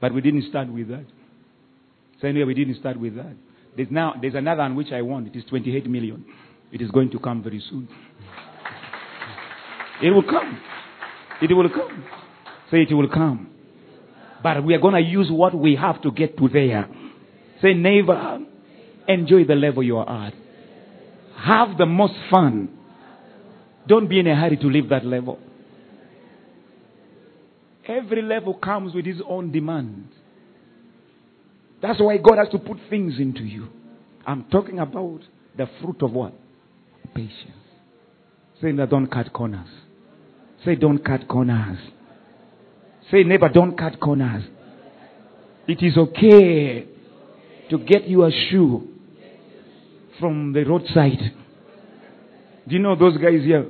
A: But we didn't start with that. So anyway, we didn't start with that. There's now there's another one which I want. It is 28 million. It is going to come very soon. It will come. It will come. Say it will come. But we are going to use what we have to get to there. Say neighbor, enjoy the level you are at. Have the most fun. Don't be in a hurry to leave that level. Every level comes with its own demands. That's why God has to put things into you. I'm talking about the fruit of what? Patience. Saying that don't cut corners. Say don't cut corners. Say neighbor, don't cut corners. It is okay to get you a shoe from the roadside. Do you know those guys here?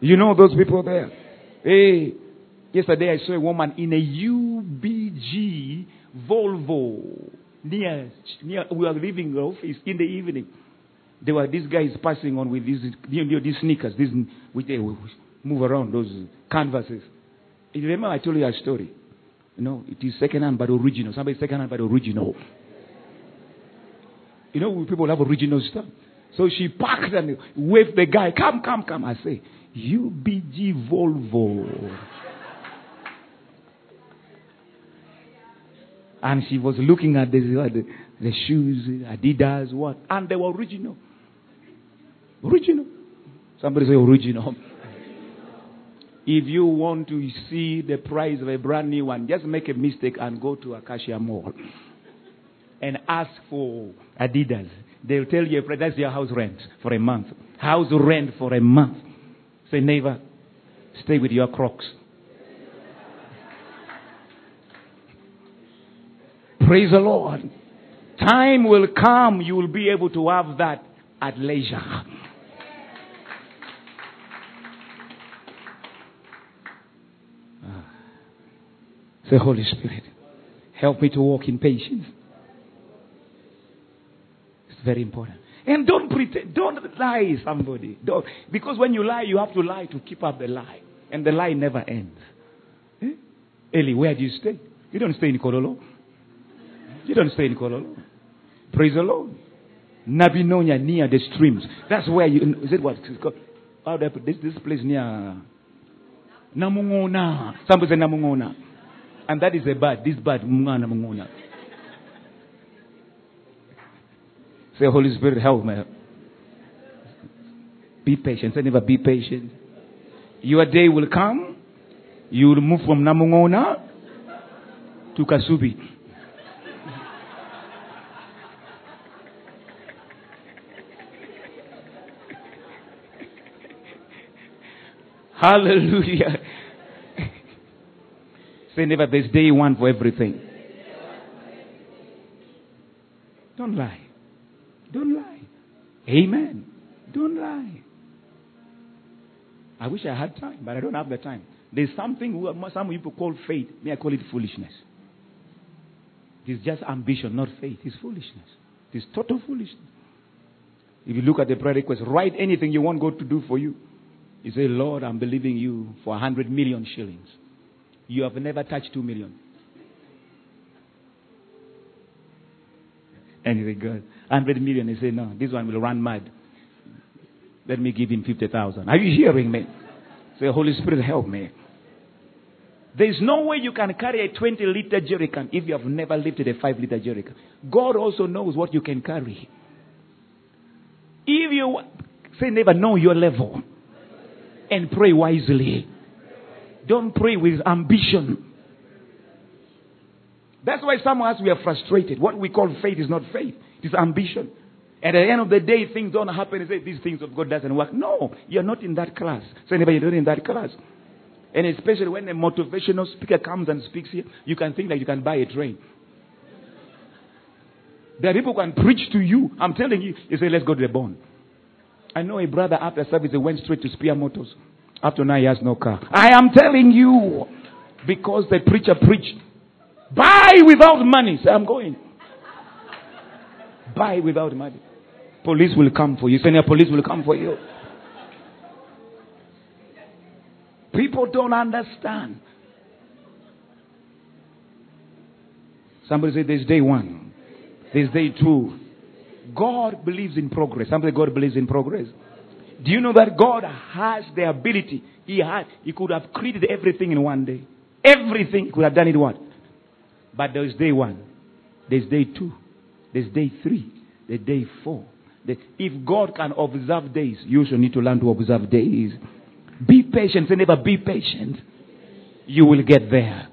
A: You know those people there. Hey, yesterday I saw a woman in a UBG Volvo near, near we were leaving the office in the evening. There were these guys passing on with these, you know, these sneakers, these, which they move around, those canvases. You remember I told you a story? You know, it is second hand but original. Somebody second hand but original. You know, people have original stuff. So she parked and waved the guy, come, come, come. I say, UBG Volvo. And she was looking at the, the, the shoes, Adidas, what? And they were original. Original. Somebody say original. If you want to see the price of a brand new one, just make a mistake and go to Acacia Mall and ask for Adidas. They'll tell you that's your house rent for a month. House rent for a month. Say, neighbor, stay with your crocs. Praise the Lord. Time will come, you will be able to have that at leisure. Ah. Say, Holy Spirit, help me to walk in patience. It's very important. And don't pretend, don't lie somebody. Don't, because when you lie, you have to lie to keep up the lie. And the lie never ends. Eh? Eli, where do you stay? You don't stay in Kololo. You don't stay in Kololo. Praise the Lord. Nabinonia near the streams. That's where you, is it what? It's called, how this, this place near Namungona. Somebody say Namungona. And that is a bird. This bird, Mungana Mungona. Say, Holy Spirit, help me. Be patient. Say, never be patient. Your day will come. You will move from Namungona to Kasubi. Hallelujah. Say never, there's day one for everything. Don't lie. Don't lie. Amen. Don't lie. I wish I had time, but I don't have the time. There's something some people call faith. Me, I call it foolishness. It's just ambition, not faith. It's foolishness. It's total foolishness. If you look at the prayer request, write anything you want God to do for you. You say, Lord, I'm believing you for 100 million shillings. You have never touched 2 million. Anything good. 100 million. He say, no, this one will run mad. Let me give him 50,000. Are you hearing me? Say, Holy Spirit, help me. There's no way you can carry a 20 liter jerrycan if you have never lifted a 5 liter jerrycan. God also knows what you can carry. If you say never know your level and pray wisely. Don't pray with ambition. That's why some of us we are frustrated. What we call faith is not faith. It is ambition. At the end of the day, things don't happen. You say these things of God doesn't work. No, you're not in that class. So anybody you're not in that class. And especially when a motivational speaker comes and speaks here, you can think that you can buy a train. There are people who can preach to you. I'm telling you, you say, let's go to the bone. I know a brother after service, he went straight to Spear Motors. After now, he has no car. I am telling you, because the preacher preached, buy without money. Say, I'm going. buy without money. Police will come for you. Senior police will come for you. People don't understand. Somebody say there's day one. There's day two. God believes in progress. Somebody God believes in progress. Do you know that God has the ability? He had. He could have created everything in one day. Everything. Could have done it what? But there's day one. There's day two. There's day three. There's day four. If God can observe days, you also need to learn to observe days. Be patient. Say never be patient. You will get there.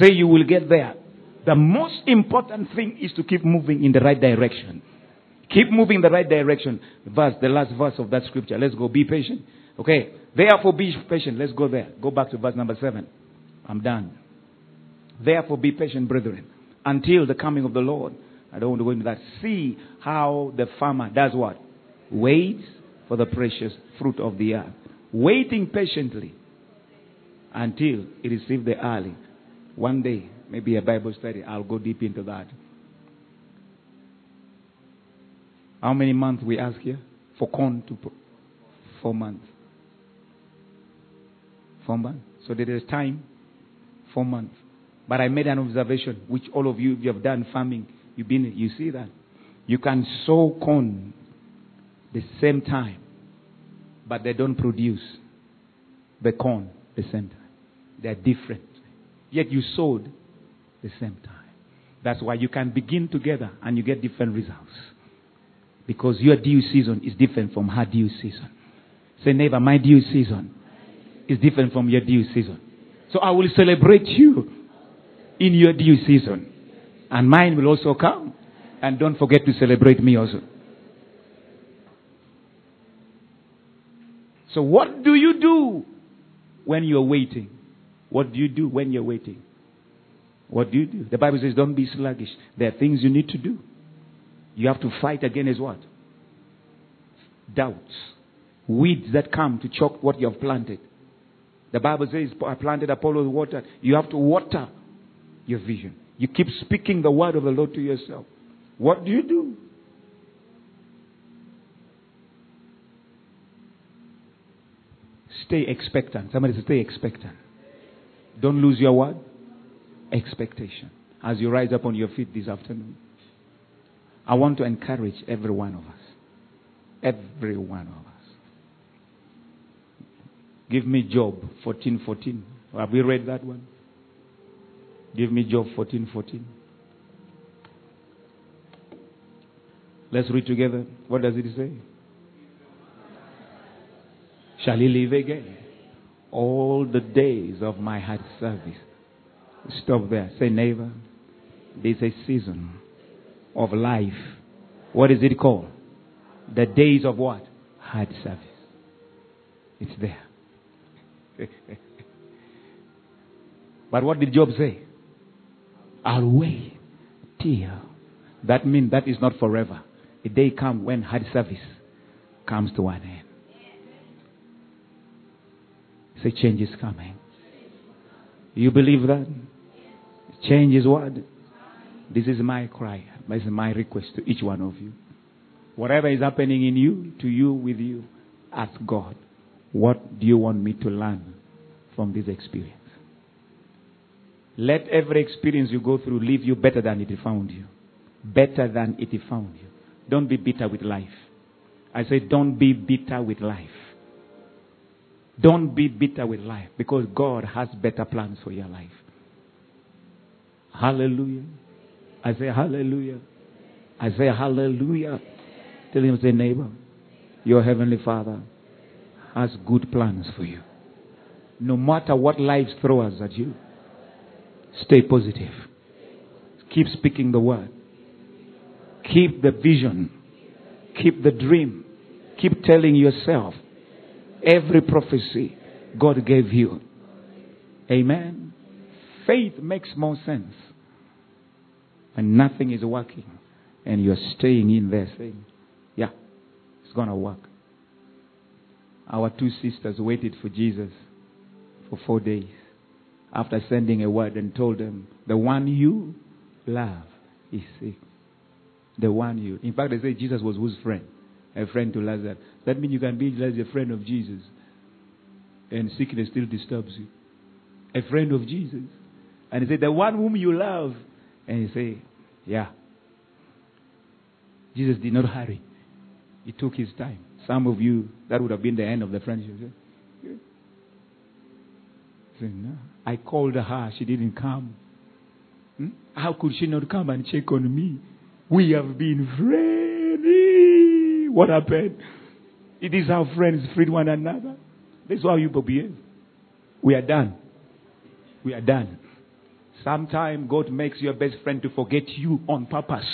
A: Say you will get there. The most important thing is to keep moving in the right direction. Keep moving in the right direction. Verse, the last verse of that scripture. Let's go. Be patient. Okay. Therefore be patient. Let's go there. Go back to verse number seven. I'm done. Therefore be patient, brethren, until the coming of the Lord. I don't want to go into that. See how the farmer does what? Waits for the precious fruit of the earth waiting patiently until he received the early. One day, maybe a Bible study, I'll go deep into that. How many months we ask here? For corn to put? Four months. Four months. So there is time, four months. But I made an observation, which all of you, you have done farming, you've been, you see that. You can sow corn the same time but they don't produce the corn the same time. They're different. Yet you sowed the same time. That's why you can begin together and you get different results. Because your due season is different from her due season. Say, neighbor, my due season is different from your due season. So I will celebrate you in your due season. And mine will also come. And don't forget to celebrate me also. So, what do you do when you're waiting? What do you do when you're waiting? What do you do? The Bible says, don't be sluggish. There are things you need to do. You have to fight against what? Doubts. Weeds that come to choke what you have planted. The Bible says, I planted Apollos water. You have to water your vision. You keep speaking the word of the Lord to yourself. What do you do? Stay expectant. Somebody say, stay expectant. Don't lose your word. Expectation. As you rise up on your feet this afternoon, I want to encourage every one of us. Every one of us. Give me Job 14:14. Have we read that one? Give me Job 14:14. Let's read together. What does it say? Shall he live again? All the days of my hard service. Stop there. Say, neighbor, there's a season of life. What is it called? The days of what? Hard service. It's there. but what did Job say? I'll wait till. That means that is not forever. A day come when hard service comes to an end. Say, change is coming. You believe that? Change is what? This is my cry. This is my request to each one of you. Whatever is happening in you, to you, with you, ask God, what do you want me to learn from this experience? Let every experience you go through leave you better than it found you. better than it found you. Don't be bitter with life. I say, don't be bitter with life. Don't be bitter with life because God has better plans for your life. Hallelujah. I say, Hallelujah. I say, Hallelujah. Tell him, say, neighbor, your heavenly Father has good plans for you. No matter what life throws at you, stay positive. Keep speaking the word. Keep the vision. Keep the dream. Keep telling yourself every prophecy God gave you. Amen. Faith makes more sense when nothing is working and you're staying in there saying, Yeah, it's going to work. Our two sisters waited for Jesus for four days after sending a word and told them, The one you love is sick. The one you. In fact, they say Jesus was whose friend? A friend to Lazarus. That means you can be as a friend of Jesus and sickness still disturbs you. A friend of Jesus. And he said, The one whom you love. And he say, Yeah. Jesus did not hurry. He took his time. Some of you, that would have been the end of the friendship. Say, no. I called her, she didn't come. Hmm? How could she not come and check on me? We have been friends. What happened? It is our friends freed one another. That's how you behave. We are done. We are done. Sometimes God makes your best friend to forget you on purpose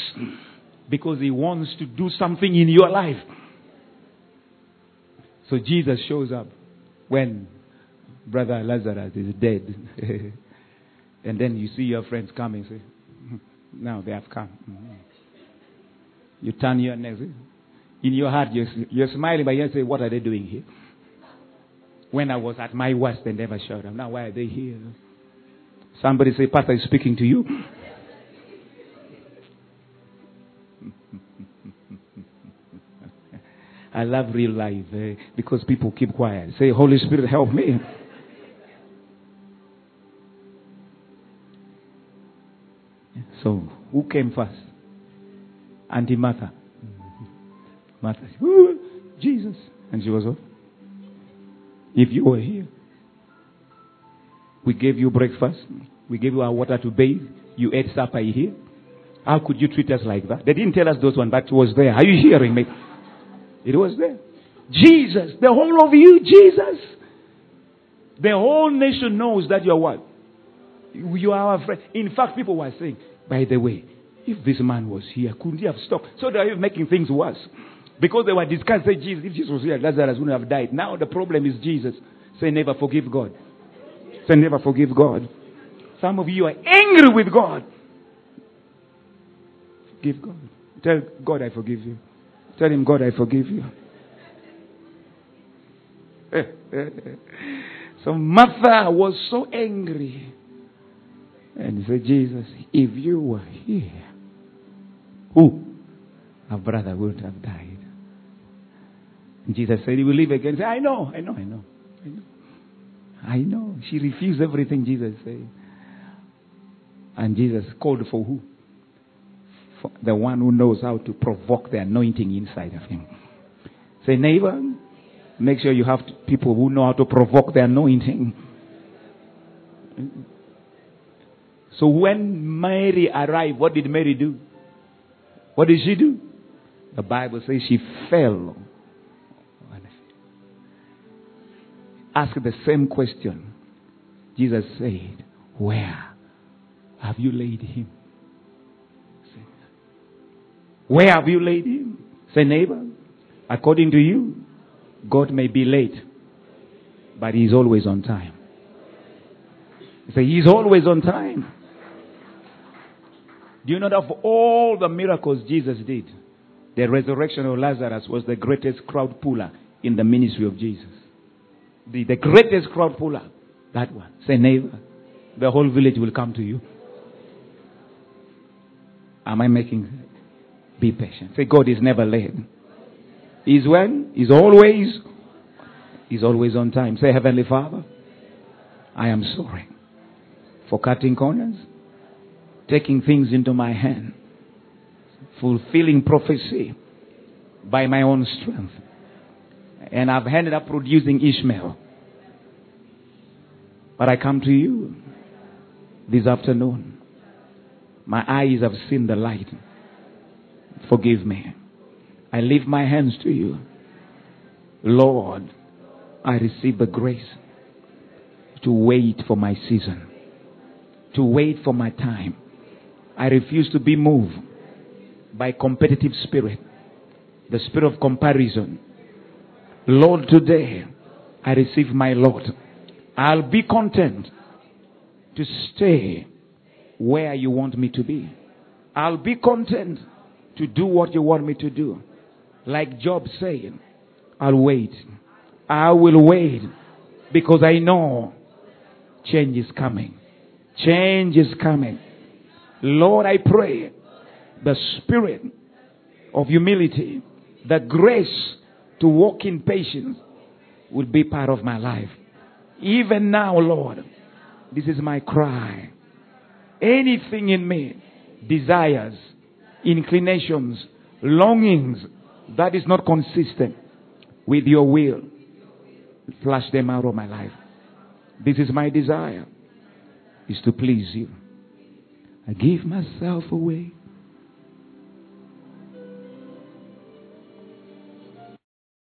A: because He wants to do something in your life. So Jesus shows up when Brother Lazarus is dead. and then you see your friends coming. Say, hmm, now they have come. You turn your neck. In your heart, you're, you're smiling, but you say, What are they doing here? When I was at my worst, they never showed up. Now, why are they here? Somebody say, Pastor is speaking to you. I love real life eh, because people keep quiet. Say, Holy Spirit, help me. So, who came first? Auntie Martha. Martha. Jesus. And she was what? If you were here, we gave you breakfast, we gave you our water to bathe, you ate supper here. How could you treat us like that? They didn't tell us those one, but it was there. Are you hearing me? It was there. Jesus, the whole of you, Jesus. The whole nation knows that you're what? You are our friend. In fact, people were saying, by the way, if this man was here, couldn't he have stopped? So they were making things worse. Because they were discussing Jesus. If Jesus was here, Lazarus wouldn't have died. Now the problem is Jesus. Say never forgive God. Say never forgive God. Some of you are angry with God. Forgive God. Tell God I forgive you. Tell him, God, I forgive you. so Martha was so angry. And he said, Jesus, if you were here, who? Our brother would have died. And Jesus said, He will live again. Say, I know, I know. I know. I know. She refused everything Jesus said. And Jesus called for who? For the one who knows how to provoke the anointing inside of him. Say, neighbor, make sure you have people who know how to provoke the anointing. So when Mary arrived, what did Mary do? What did she do? The Bible says she fell. Ask the same question. Jesus said, Where have you laid him? Where have you laid him? Say, neighbor, according to you, God may be late, but He's always on time. Say, He's always on time. Do you know that for all the miracles Jesus did, the resurrection of Lazarus was the greatest crowd puller in the ministry of Jesus? The, the greatest crowd puller. That one. Say, neighbor, the whole village will come to you. Am I making? Be patient. Say, God is never late. He's when? He's always. He's always on time. Say, Heavenly Father, I am sorry for cutting corners taking things into my hand. fulfilling prophecy by my own strength. And I've ended up producing Ishmael. But I come to you this afternoon. My eyes have seen the light. Forgive me. I lift my hands to you. Lord, I receive the grace to wait for my season, to wait for my time. I refuse to be moved by competitive spirit, the spirit of comparison. Lord, today I receive my Lord. I'll be content to stay where you want me to be. I'll be content to do what you want me to do. Like Job saying, I'll wait. I will wait because I know change is coming. Change is coming. Lord, I pray the spirit of humility, the grace to walk in patience would be part of my life. Even now, Lord, this is my cry. Anything in me, desires, inclinations, longings that is not consistent with your will, flush them out of my life. This is my desire, is to please you. I give myself away.